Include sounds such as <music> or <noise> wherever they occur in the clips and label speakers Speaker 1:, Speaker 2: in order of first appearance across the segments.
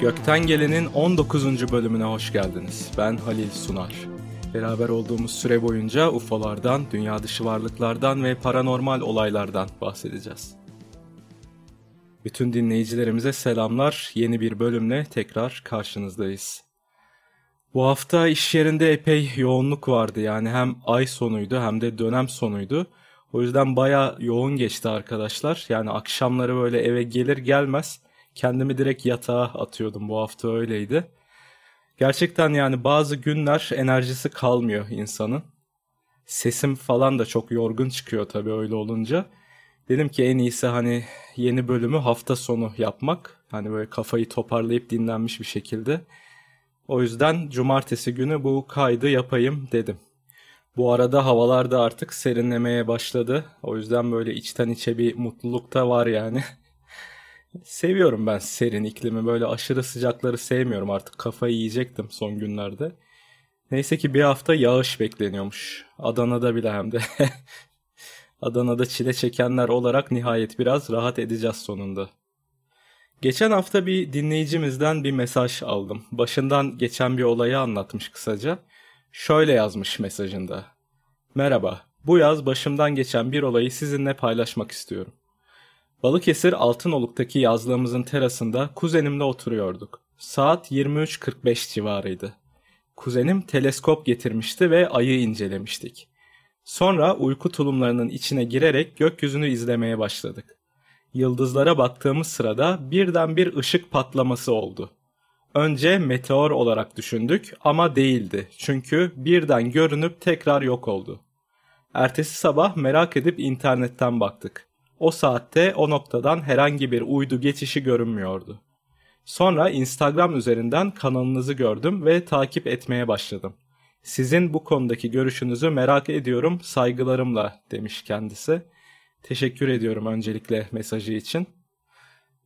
Speaker 1: Gökten Gelen'in 19. bölümüne hoş geldiniz. Ben Halil Sunar. Beraber olduğumuz süre boyunca UFO'lardan, dünya dışı varlıklardan ve paranormal olaylardan bahsedeceğiz. Bütün dinleyicilerimize selamlar. Yeni bir bölümle tekrar karşınızdayız. Bu hafta iş yerinde epey yoğunluk vardı. Yani hem ay sonuydu hem de dönem sonuydu. O yüzden baya yoğun geçti arkadaşlar. Yani akşamları böyle eve gelir gelmez kendimi direkt yatağa atıyordum. Bu hafta öyleydi. Gerçekten yani bazı günler enerjisi kalmıyor insanın. Sesim falan da çok yorgun çıkıyor tabii öyle olunca. Dedim ki en iyisi hani yeni bölümü hafta sonu yapmak. Hani böyle kafayı toparlayıp dinlenmiş bir şekilde. O yüzden cumartesi günü bu kaydı yapayım dedim. Bu arada havalar da artık serinlemeye başladı. O yüzden böyle içten içe bir mutluluk da var yani. <laughs> Seviyorum ben serin iklimi. Böyle aşırı sıcakları sevmiyorum artık. Kafayı yiyecektim son günlerde. Neyse ki bir hafta yağış bekleniyormuş. Adana'da bile hem de. <laughs> Adana'da çile çekenler olarak nihayet biraz rahat edeceğiz sonunda. Geçen hafta bir dinleyicimizden bir mesaj aldım. Başından geçen bir olayı anlatmış kısaca. Şöyle yazmış mesajında. Merhaba, bu yaz başımdan geçen bir olayı sizinle paylaşmak istiyorum. Balıkesir Altınoluk'taki yazlığımızın terasında kuzenimle oturuyorduk. Saat 23.45 civarıydı. Kuzenim teleskop getirmişti ve ayı incelemiştik. Sonra uyku tulumlarının içine girerek gökyüzünü izlemeye başladık. Yıldızlara baktığımız sırada birden bir ışık patlaması oldu. Önce meteor olarak düşündük ama değildi çünkü birden görünüp tekrar yok oldu. Ertesi sabah merak edip internetten baktık. O saatte o noktadan herhangi bir uydu geçişi görünmüyordu. Sonra Instagram üzerinden kanalınızı gördüm ve takip etmeye başladım. Sizin bu konudaki görüşünüzü merak ediyorum saygılarımla demiş kendisi. Teşekkür ediyorum öncelikle mesajı için.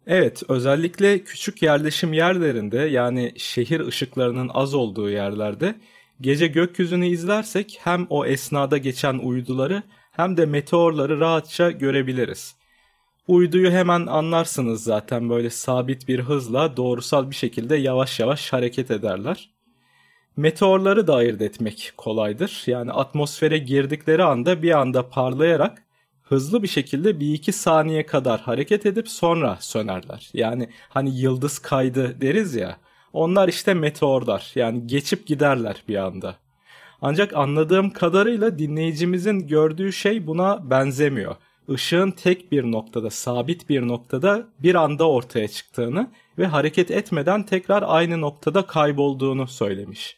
Speaker 1: Evet, özellikle küçük yerleşim yerlerinde yani şehir ışıklarının az olduğu yerlerde gece gökyüzünü izlersek hem o esnada geçen uyduları hem de meteorları rahatça görebiliriz. Uyduyu hemen anlarsınız zaten böyle sabit bir hızla doğrusal bir şekilde yavaş yavaş hareket ederler. Meteorları da ayırt etmek kolaydır. Yani atmosfere girdikleri anda bir anda parlayarak hızlı bir şekilde bir iki saniye kadar hareket edip sonra sönerler. Yani hani yıldız kaydı deriz ya onlar işte meteorlar yani geçip giderler bir anda. Ancak anladığım kadarıyla dinleyicimizin gördüğü şey buna benzemiyor. Işığın tek bir noktada, sabit bir noktada bir anda ortaya çıktığını ve hareket etmeden tekrar aynı noktada kaybolduğunu söylemiş.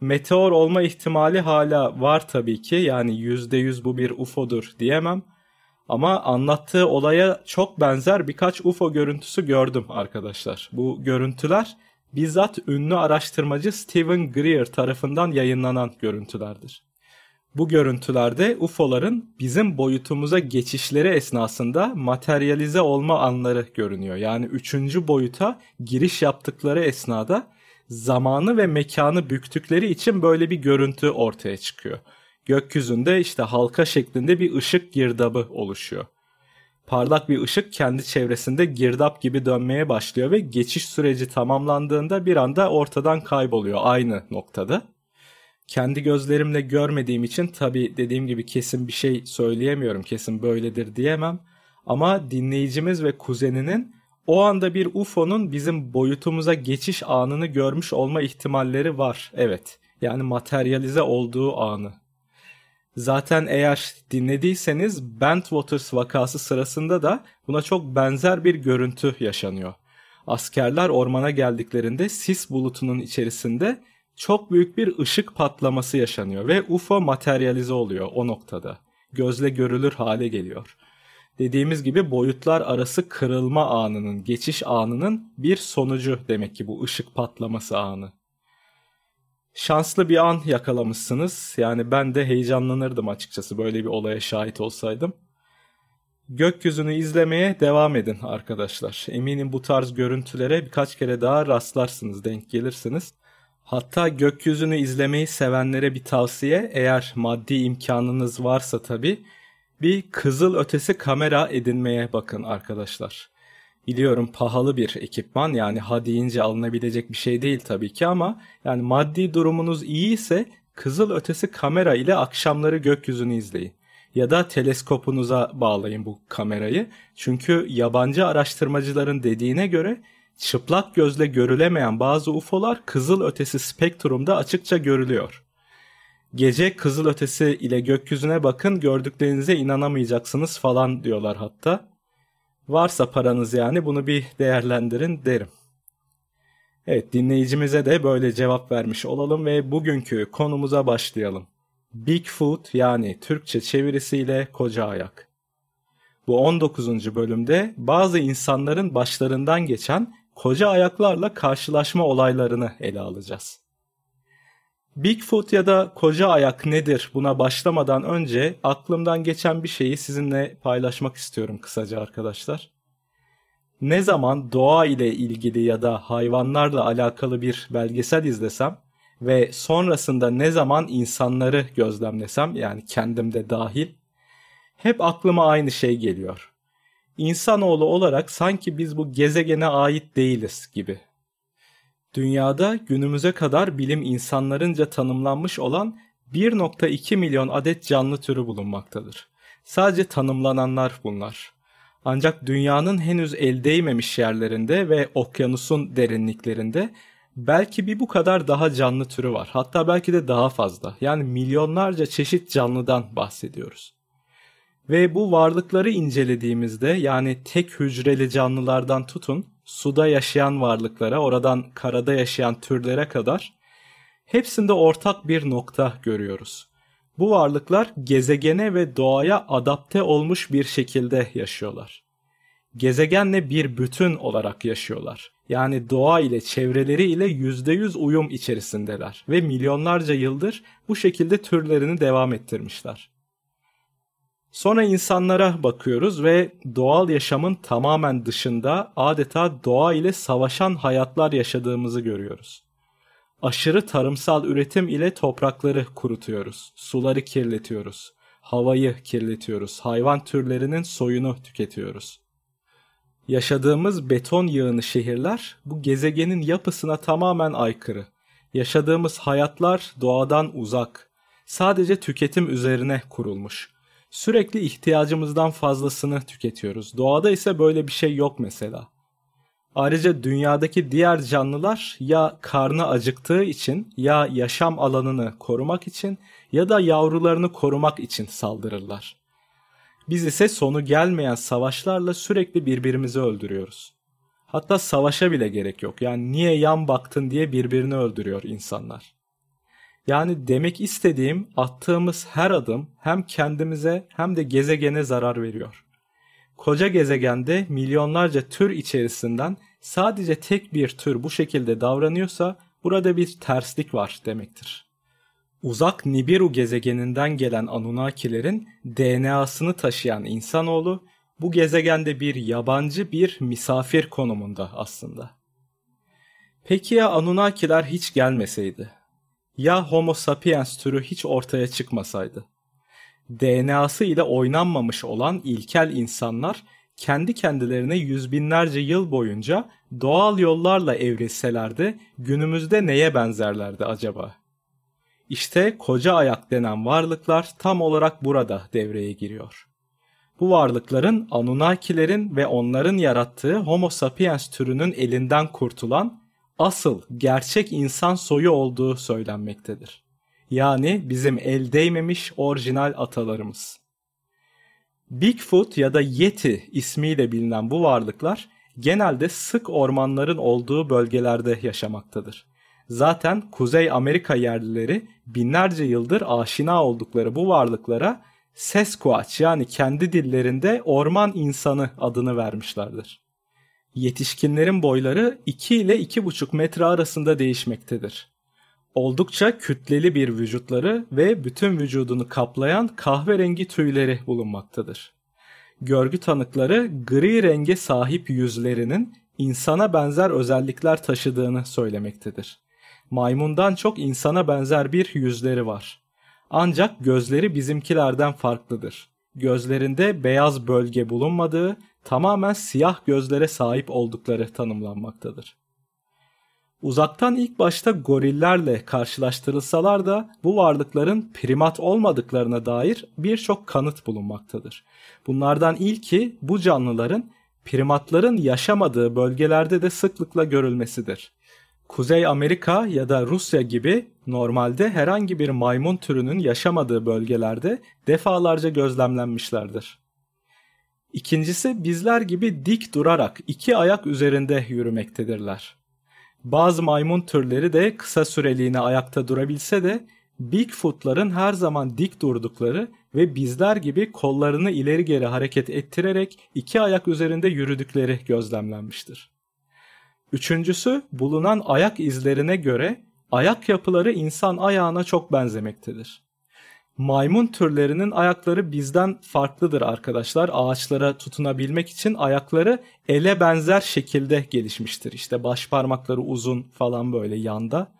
Speaker 1: Meteor olma ihtimali hala var tabii ki. Yani %100 bu bir UFO'dur diyemem. Ama anlattığı olaya çok benzer birkaç UFO görüntüsü gördüm arkadaşlar. Bu görüntüler bizzat ünlü araştırmacı Stephen Greer tarafından yayınlanan görüntülerdir. Bu görüntülerde UFO'ların bizim boyutumuza geçişleri esnasında materyalize olma anları görünüyor. Yani üçüncü boyuta giriş yaptıkları esnada zamanı ve mekanı büktükleri için böyle bir görüntü ortaya çıkıyor. Gökyüzünde işte halka şeklinde bir ışık girdabı oluşuyor. Parlak bir ışık kendi çevresinde girdap gibi dönmeye başlıyor ve geçiş süreci tamamlandığında bir anda ortadan kayboluyor aynı noktada. Kendi gözlerimle görmediğim için tabi dediğim gibi kesin bir şey söyleyemiyorum. Kesin böyledir diyemem. Ama dinleyicimiz ve kuzeninin o anda bir UFO'nun bizim boyutumuza geçiş anını görmüş olma ihtimalleri var. Evet. Yani materyalize olduğu anı. Zaten eğer dinlediyseniz Bentwaters vakası sırasında da buna çok benzer bir görüntü yaşanıyor. Askerler ormana geldiklerinde sis bulutunun içerisinde çok büyük bir ışık patlaması yaşanıyor ve UFO materyalize oluyor o noktada. Gözle görülür hale geliyor. Dediğimiz gibi boyutlar arası kırılma anının, geçiş anının bir sonucu demek ki bu ışık patlaması anı. Şanslı bir an yakalamışsınız. Yani ben de heyecanlanırdım açıkçası böyle bir olaya şahit olsaydım. Gökyüzünü izlemeye devam edin arkadaşlar. Eminim bu tarz görüntülere birkaç kere daha rastlarsınız, denk gelirsiniz. Hatta gökyüzünü izlemeyi sevenlere bir tavsiye eğer maddi imkanınız varsa tabi bir kızıl ötesi kamera edinmeye bakın arkadaşlar. Biliyorum pahalı bir ekipman yani ha deyince alınabilecek bir şey değil tabii ki ama yani maddi durumunuz iyi ise kızıl ötesi kamera ile akşamları gökyüzünü izleyin. Ya da teleskopunuza bağlayın bu kamerayı. Çünkü yabancı araştırmacıların dediğine göre çıplak gözle görülemeyen bazı UFO'lar kızıl ötesi spektrumda açıkça görülüyor. Gece kızıl ötesi ile gökyüzüne bakın gördüklerinize inanamayacaksınız falan diyorlar hatta. Varsa paranız yani bunu bir değerlendirin derim. Evet dinleyicimize de böyle cevap vermiş olalım ve bugünkü konumuza başlayalım. Bigfoot yani Türkçe çevirisiyle koca ayak. Bu 19. bölümde bazı insanların başlarından geçen koca ayaklarla karşılaşma olaylarını ele alacağız. Bigfoot ya da koca ayak nedir buna başlamadan önce aklımdan geçen bir şeyi sizinle paylaşmak istiyorum kısaca arkadaşlar. Ne zaman doğa ile ilgili ya da hayvanlarla alakalı bir belgesel izlesem ve sonrasında ne zaman insanları gözlemlesem yani kendim de dahil hep aklıma aynı şey geliyor. İnsanoğlu olarak sanki biz bu gezegene ait değiliz gibi. Dünyada günümüze kadar bilim insanlarınca tanımlanmış olan 1.2 milyon adet canlı türü bulunmaktadır. Sadece tanımlananlar bunlar. Ancak dünyanın henüz el değmemiş yerlerinde ve okyanusun derinliklerinde belki bir bu kadar daha canlı türü var. Hatta belki de daha fazla. Yani milyonlarca çeşit canlıdan bahsediyoruz. Ve bu varlıkları incelediğimizde yani tek hücreli canlılardan tutun suda yaşayan varlıklara, oradan karada yaşayan türlere kadar hepsinde ortak bir nokta görüyoruz. Bu varlıklar gezegene ve doğaya adapte olmuş bir şekilde yaşıyorlar. Gezegenle bir bütün olarak yaşıyorlar. Yani doğa ile çevreleri ile %100 uyum içerisindeler ve milyonlarca yıldır bu şekilde türlerini devam ettirmişler. Sonra insanlara bakıyoruz ve doğal yaşamın tamamen dışında adeta doğa ile savaşan hayatlar yaşadığımızı görüyoruz. Aşırı tarımsal üretim ile toprakları kurutuyoruz, suları kirletiyoruz, havayı kirletiyoruz, hayvan türlerinin soyunu tüketiyoruz. Yaşadığımız beton yığını şehirler bu gezegenin yapısına tamamen aykırı. Yaşadığımız hayatlar doğadan uzak, sadece tüketim üzerine kurulmuş Sürekli ihtiyacımızdan fazlasını tüketiyoruz. Doğada ise böyle bir şey yok mesela. Ayrıca dünyadaki diğer canlılar ya karnı acıktığı için ya yaşam alanını korumak için ya da yavrularını korumak için saldırırlar. Biz ise sonu gelmeyen savaşlarla sürekli birbirimizi öldürüyoruz. Hatta savaşa bile gerek yok. Yani niye yan baktın diye birbirini öldürüyor insanlar. Yani demek istediğim attığımız her adım hem kendimize hem de gezegene zarar veriyor. Koca gezegende milyonlarca tür içerisinden sadece tek bir tür bu şekilde davranıyorsa burada bir terslik var demektir. Uzak Nibiru gezegeninden gelen Anunnakilerin DNA'sını taşıyan insanoğlu bu gezegende bir yabancı bir misafir konumunda aslında. Peki ya Anunnakiler hiç gelmeseydi? Ya Homo sapiens türü hiç ortaya çıkmasaydı? DNA'sı ile oynanmamış olan ilkel insanlar kendi kendilerine yüz binlerce yıl boyunca doğal yollarla evrilselerdi günümüzde neye benzerlerdi acaba? İşte koca ayak denen varlıklar tam olarak burada devreye giriyor. Bu varlıkların Anunnakilerin ve onların yarattığı Homo sapiens türünün elinden kurtulan asıl gerçek insan soyu olduğu söylenmektedir. Yani bizim el değmemiş orijinal atalarımız. Bigfoot ya da Yeti ismiyle bilinen bu varlıklar genelde sık ormanların olduğu bölgelerde yaşamaktadır. Zaten Kuzey Amerika yerlileri binlerce yıldır aşina oldukları bu varlıklara Sasquatch yani kendi dillerinde orman insanı adını vermişlerdir. Yetişkinlerin boyları 2 ile 2,5 metre arasında değişmektedir. Oldukça kütleli bir vücutları ve bütün vücudunu kaplayan kahverengi tüyleri bulunmaktadır. Görgü tanıkları gri renge sahip yüzlerinin insana benzer özellikler taşıdığını söylemektedir. Maymundan çok insana benzer bir yüzleri var. Ancak gözleri bizimkilerden farklıdır. Gözlerinde beyaz bölge bulunmadığı, tamamen siyah gözlere sahip oldukları tanımlanmaktadır. Uzaktan ilk başta gorillerle karşılaştırılsalar da bu varlıkların primat olmadıklarına dair birçok kanıt bulunmaktadır. Bunlardan ilki bu canlıların primatların yaşamadığı bölgelerde de sıklıkla görülmesidir. Kuzey Amerika ya da Rusya gibi normalde herhangi bir maymun türünün yaşamadığı bölgelerde defalarca gözlemlenmişlerdir. İkincisi bizler gibi dik durarak iki ayak üzerinde yürümektedirler. Bazı maymun türleri de kısa süreliğine ayakta durabilse de Bigfoot'ların her zaman dik durdukları ve bizler gibi kollarını ileri geri hareket ettirerek iki ayak üzerinde yürüdükleri gözlemlenmiştir. Üçüncüsü bulunan ayak izlerine göre ayak yapıları insan ayağına çok benzemektedir. Maymun türlerinin ayakları bizden farklıdır arkadaşlar. Ağaçlara tutunabilmek için ayakları ele benzer şekilde gelişmiştir. İşte baş parmakları uzun falan böyle yanda.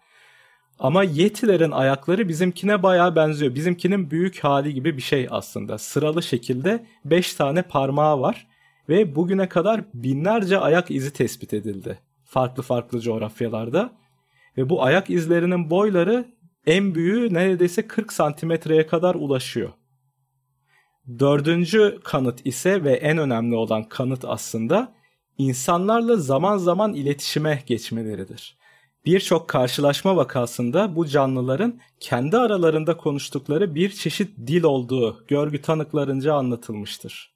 Speaker 1: Ama yetilerin ayakları bizimkine baya benziyor. Bizimkinin büyük hali gibi bir şey aslında. Sıralı şekilde 5 tane parmağı var ve bugüne kadar binlerce ayak izi tespit edildi. Farklı farklı coğrafyalarda. Ve bu ayak izlerinin boyları en büyüğü neredeyse 40 santimetreye kadar ulaşıyor. Dördüncü kanıt ise ve en önemli olan kanıt aslında insanlarla zaman zaman iletişime geçmeleridir. Birçok karşılaşma vakasında bu canlıların kendi aralarında konuştukları bir çeşit dil olduğu görgü tanıklarınca anlatılmıştır.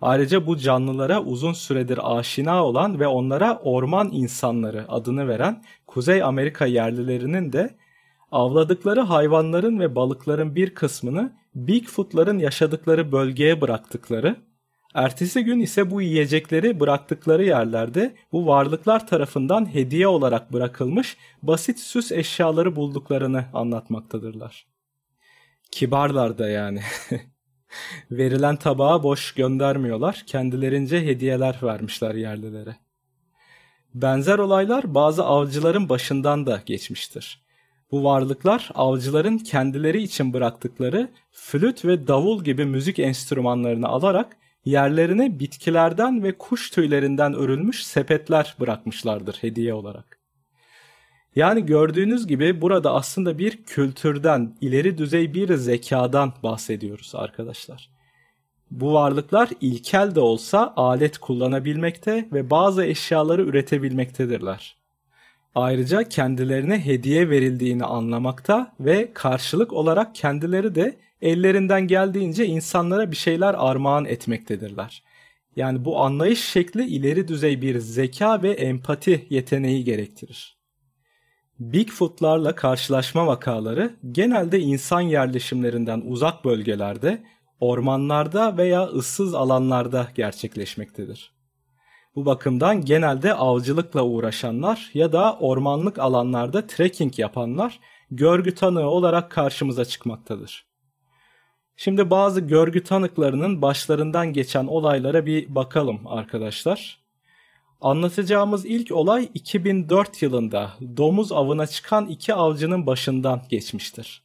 Speaker 1: Ayrıca bu canlılara uzun süredir aşina olan ve onlara orman insanları adını veren Kuzey Amerika yerlilerinin de avladıkları hayvanların ve balıkların bir kısmını Bigfoot'ların yaşadıkları bölgeye bıraktıkları, ertesi gün ise bu yiyecekleri bıraktıkları yerlerde bu varlıklar tarafından hediye olarak bırakılmış basit süs eşyaları bulduklarını anlatmaktadırlar. Kibarlar da yani. <laughs> Verilen tabağı boş göndermiyorlar, kendilerince hediyeler vermişler yerlilere. Benzer olaylar bazı avcıların başından da geçmiştir. Bu varlıklar avcıların kendileri için bıraktıkları flüt ve davul gibi müzik enstrümanlarını alarak yerlerine bitkilerden ve kuş tüylerinden örülmüş sepetler bırakmışlardır hediye olarak. Yani gördüğünüz gibi burada aslında bir kültürden, ileri düzey bir zekadan bahsediyoruz arkadaşlar. Bu varlıklar ilkel de olsa alet kullanabilmekte ve bazı eşyaları üretebilmektedirler. Ayrıca kendilerine hediye verildiğini anlamakta ve karşılık olarak kendileri de ellerinden geldiğince insanlara bir şeyler armağan etmektedirler. Yani bu anlayış şekli ileri düzey bir zeka ve empati yeteneği gerektirir. Bigfoot'larla karşılaşma vakaları genelde insan yerleşimlerinden uzak bölgelerde, ormanlarda veya ıssız alanlarda gerçekleşmektedir. Bu bakımdan genelde avcılıkla uğraşanlar ya da ormanlık alanlarda trekking yapanlar görgü tanığı olarak karşımıza çıkmaktadır. Şimdi bazı görgü tanıklarının başlarından geçen olaylara bir bakalım arkadaşlar. Anlatacağımız ilk olay 2004 yılında domuz avına çıkan iki avcının başından geçmiştir.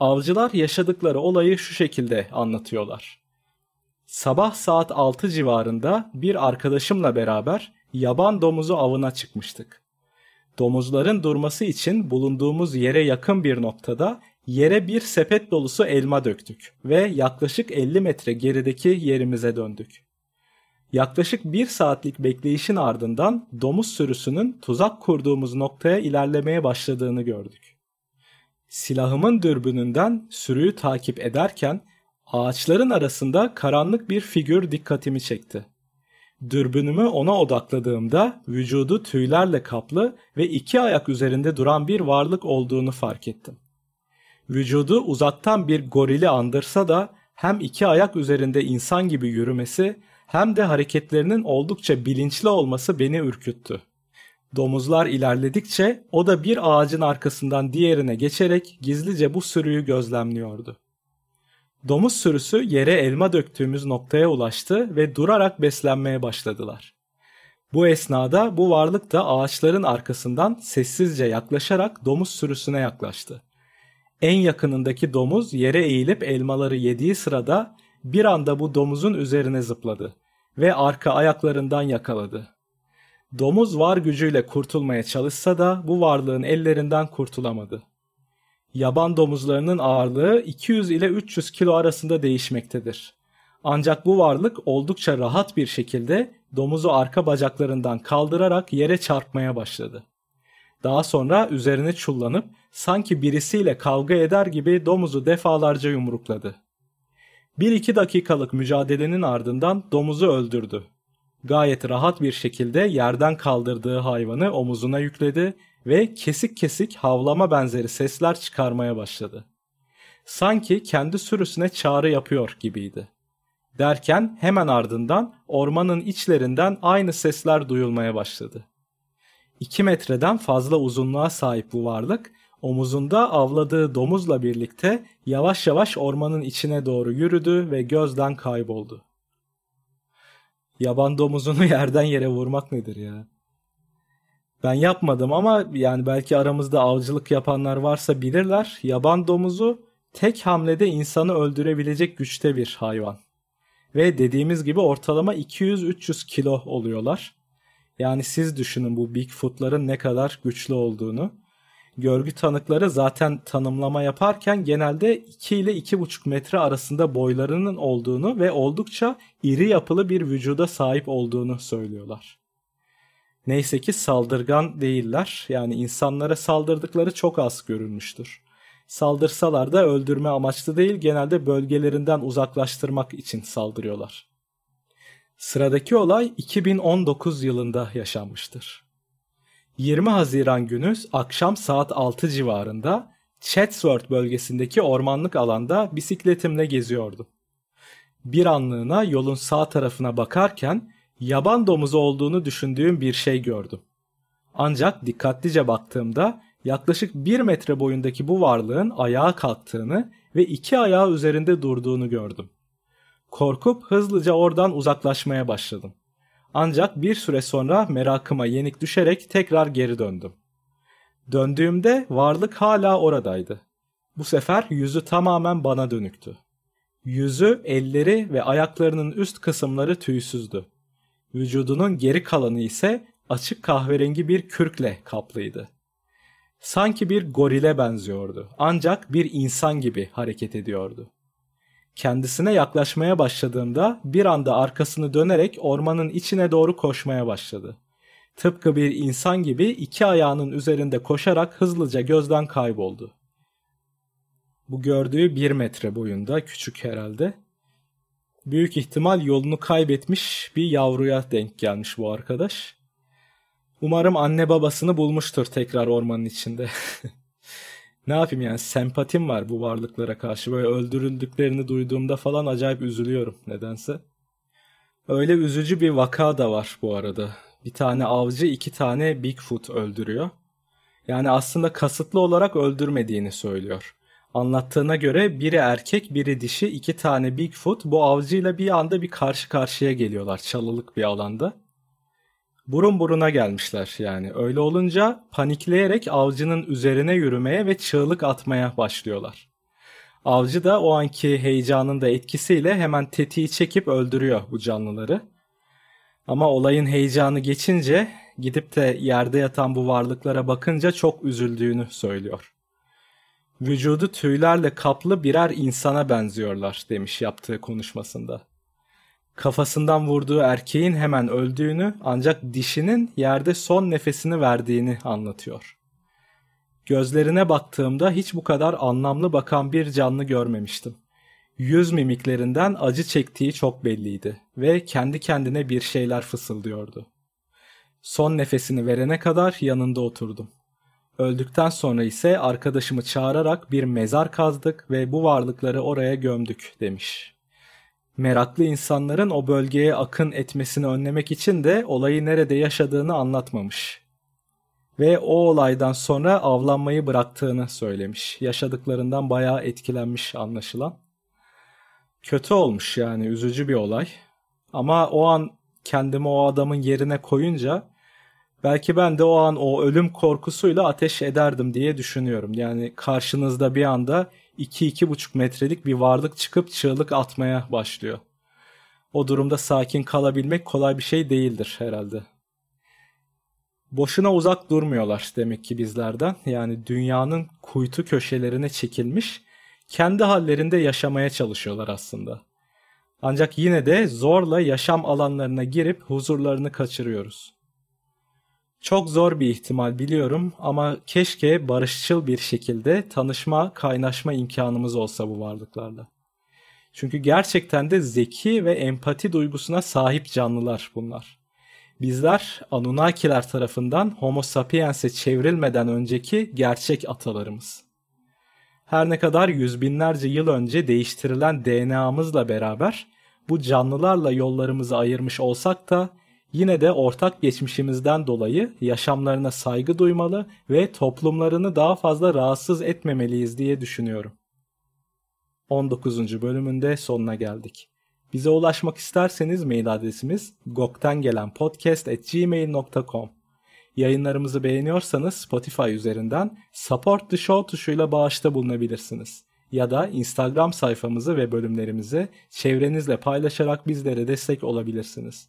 Speaker 1: Avcılar yaşadıkları olayı şu şekilde anlatıyorlar. Sabah saat 6 civarında bir arkadaşımla beraber yaban domuzu avına çıkmıştık. Domuzların durması için bulunduğumuz yere yakın bir noktada yere bir sepet dolusu elma döktük ve yaklaşık 50 metre gerideki yerimize döndük. Yaklaşık bir saatlik bekleyişin ardından domuz sürüsünün tuzak kurduğumuz noktaya ilerlemeye başladığını gördük. Silahımın dürbününden sürüyü takip ederken Ağaçların arasında karanlık bir figür dikkatimi çekti. Dürbünümü ona odakladığımda vücudu tüylerle kaplı ve iki ayak üzerinde duran bir varlık olduğunu fark ettim. Vücudu uzaktan bir gorili andırsa da hem iki ayak üzerinde insan gibi yürümesi hem de hareketlerinin oldukça bilinçli olması beni ürküttü. Domuzlar ilerledikçe o da bir ağacın arkasından diğerine geçerek gizlice bu sürüyü gözlemliyordu. Domuz sürüsü yere elma döktüğümüz noktaya ulaştı ve durarak beslenmeye başladılar. Bu esnada bu varlık da ağaçların arkasından sessizce yaklaşarak domuz sürüsüne yaklaştı. En yakınındaki domuz yere eğilip elmaları yediği sırada bir anda bu domuzun üzerine zıpladı ve arka ayaklarından yakaladı. Domuz var gücüyle kurtulmaya çalışsa da bu varlığın ellerinden kurtulamadı. Yaban domuzlarının ağırlığı 200 ile 300 kilo arasında değişmektedir. Ancak bu varlık oldukça rahat bir şekilde domuzu arka bacaklarından kaldırarak yere çarpmaya başladı. Daha sonra üzerine çullanıp sanki birisiyle kavga eder gibi domuzu defalarca yumrukladı. Bir iki dakikalık mücadelenin ardından domuzu öldürdü. Gayet rahat bir şekilde yerden kaldırdığı hayvanı omuzuna yükledi ve kesik kesik havlama benzeri sesler çıkarmaya başladı. Sanki kendi sürüsüne çağrı yapıyor gibiydi. Derken hemen ardından ormanın içlerinden aynı sesler duyulmaya başladı. 2 metreden fazla uzunluğa sahip bu varlık omuzunda avladığı domuzla birlikte yavaş yavaş ormanın içine doğru yürüdü ve gözden kayboldu. Yaban domuzunu <laughs> yerden yere vurmak nedir ya? Ben yapmadım ama yani belki aramızda avcılık yapanlar varsa bilirler. Yaban domuzu tek hamlede insanı öldürebilecek güçte bir hayvan. Ve dediğimiz gibi ortalama 200-300 kilo oluyorlar. Yani siz düşünün bu Bigfoot'ların ne kadar güçlü olduğunu. Görgü tanıkları zaten tanımlama yaparken genelde 2 ile 2,5 metre arasında boylarının olduğunu ve oldukça iri yapılı bir vücuda sahip olduğunu söylüyorlar. Neyse ki saldırgan değiller. Yani insanlara saldırdıkları çok az görülmüştür. Saldırsalar da öldürme amaçlı değil genelde bölgelerinden uzaklaştırmak için saldırıyorlar. Sıradaki olay 2019 yılında yaşanmıştır. 20 Haziran günü akşam saat 6 civarında Chatsworth bölgesindeki ormanlık alanda bisikletimle geziyordum. Bir anlığına yolun sağ tarafına bakarken yaban domuzu olduğunu düşündüğüm bir şey gördüm. Ancak dikkatlice baktığımda yaklaşık 1 metre boyundaki bu varlığın ayağa kalktığını ve iki ayağı üzerinde durduğunu gördüm. Korkup hızlıca oradan uzaklaşmaya başladım. Ancak bir süre sonra merakıma yenik düşerek tekrar geri döndüm. Döndüğümde varlık hala oradaydı. Bu sefer yüzü tamamen bana dönüktü. Yüzü, elleri ve ayaklarının üst kısımları tüysüzdü. Vücudunun geri kalanı ise açık kahverengi bir kürkle kaplıydı. Sanki bir gorile benziyordu ancak bir insan gibi hareket ediyordu. Kendisine yaklaşmaya başladığımda bir anda arkasını dönerek ormanın içine doğru koşmaya başladı. Tıpkı bir insan gibi iki ayağının üzerinde koşarak hızlıca gözden kayboldu. Bu gördüğü bir metre boyunda küçük herhalde. Büyük ihtimal yolunu kaybetmiş bir yavruya denk gelmiş bu arkadaş. Umarım anne babasını bulmuştur tekrar ormanın içinde. <laughs> ne yapayım yani sempatim var bu varlıklara karşı. Böyle öldürüldüklerini duyduğumda falan acayip üzülüyorum nedense. Öyle üzücü bir vaka da var bu arada. Bir tane avcı iki tane Bigfoot öldürüyor. Yani aslında kasıtlı olarak öldürmediğini söylüyor. Anlattığına göre biri erkek biri dişi iki tane Bigfoot bu avcıyla bir anda bir karşı karşıya geliyorlar çalılık bir alanda. Burun buruna gelmişler yani. Öyle olunca panikleyerek avcının üzerine yürümeye ve çığlık atmaya başlıyorlar. Avcı da o anki heyecanın da etkisiyle hemen tetiği çekip öldürüyor bu canlıları. Ama olayın heyecanı geçince gidip de yerde yatan bu varlıklara bakınca çok üzüldüğünü söylüyor. Vücudu tüylerle kaplı birer insana benziyorlar demiş yaptığı konuşmasında. Kafasından vurduğu erkeğin hemen öldüğünü ancak dişinin yerde son nefesini verdiğini anlatıyor. Gözlerine baktığımda hiç bu kadar anlamlı bakan bir canlı görmemiştim. Yüz mimiklerinden acı çektiği çok belliydi ve kendi kendine bir şeyler fısıldıyordu. Son nefesini verene kadar yanında oturdum. Öldükten sonra ise arkadaşımı çağırarak bir mezar kazdık ve bu varlıkları oraya gömdük demiş. Meraklı insanların o bölgeye akın etmesini önlemek için de olayı nerede yaşadığını anlatmamış. Ve o olaydan sonra avlanmayı bıraktığını söylemiş. Yaşadıklarından bayağı etkilenmiş anlaşılan. Kötü olmuş yani üzücü bir olay. Ama o an kendimi o adamın yerine koyunca belki ben de o an o ölüm korkusuyla ateş ederdim diye düşünüyorum. Yani karşınızda bir anda 2-2,5 metrelik bir varlık çıkıp çığlık atmaya başlıyor. O durumda sakin kalabilmek kolay bir şey değildir herhalde. Boşuna uzak durmuyorlar demek ki bizlerden. Yani dünyanın kuytu köşelerine çekilmiş, kendi hallerinde yaşamaya çalışıyorlar aslında. Ancak yine de zorla yaşam alanlarına girip huzurlarını kaçırıyoruz. Çok zor bir ihtimal biliyorum ama keşke barışçıl bir şekilde tanışma, kaynaşma imkanımız olsa bu varlıklarla. Çünkü gerçekten de zeki ve empati duygusuna sahip canlılar bunlar. Bizler Anunnakiler tarafından Homo sapiens'e çevrilmeden önceki gerçek atalarımız. Her ne kadar yüz binlerce yıl önce değiştirilen DNA'mızla beraber bu canlılarla yollarımızı ayırmış olsak da yine de ortak geçmişimizden dolayı yaşamlarına saygı duymalı ve toplumlarını daha fazla rahatsız etmemeliyiz diye düşünüyorum. 19. bölümünde sonuna geldik. Bize ulaşmak isterseniz mail adresimiz goktengelenpodcast.gmail.com Yayınlarımızı beğeniyorsanız Spotify üzerinden Support the Show tuşuyla bağışta bulunabilirsiniz. Ya da Instagram sayfamızı ve bölümlerimizi çevrenizle paylaşarak bizlere destek olabilirsiniz.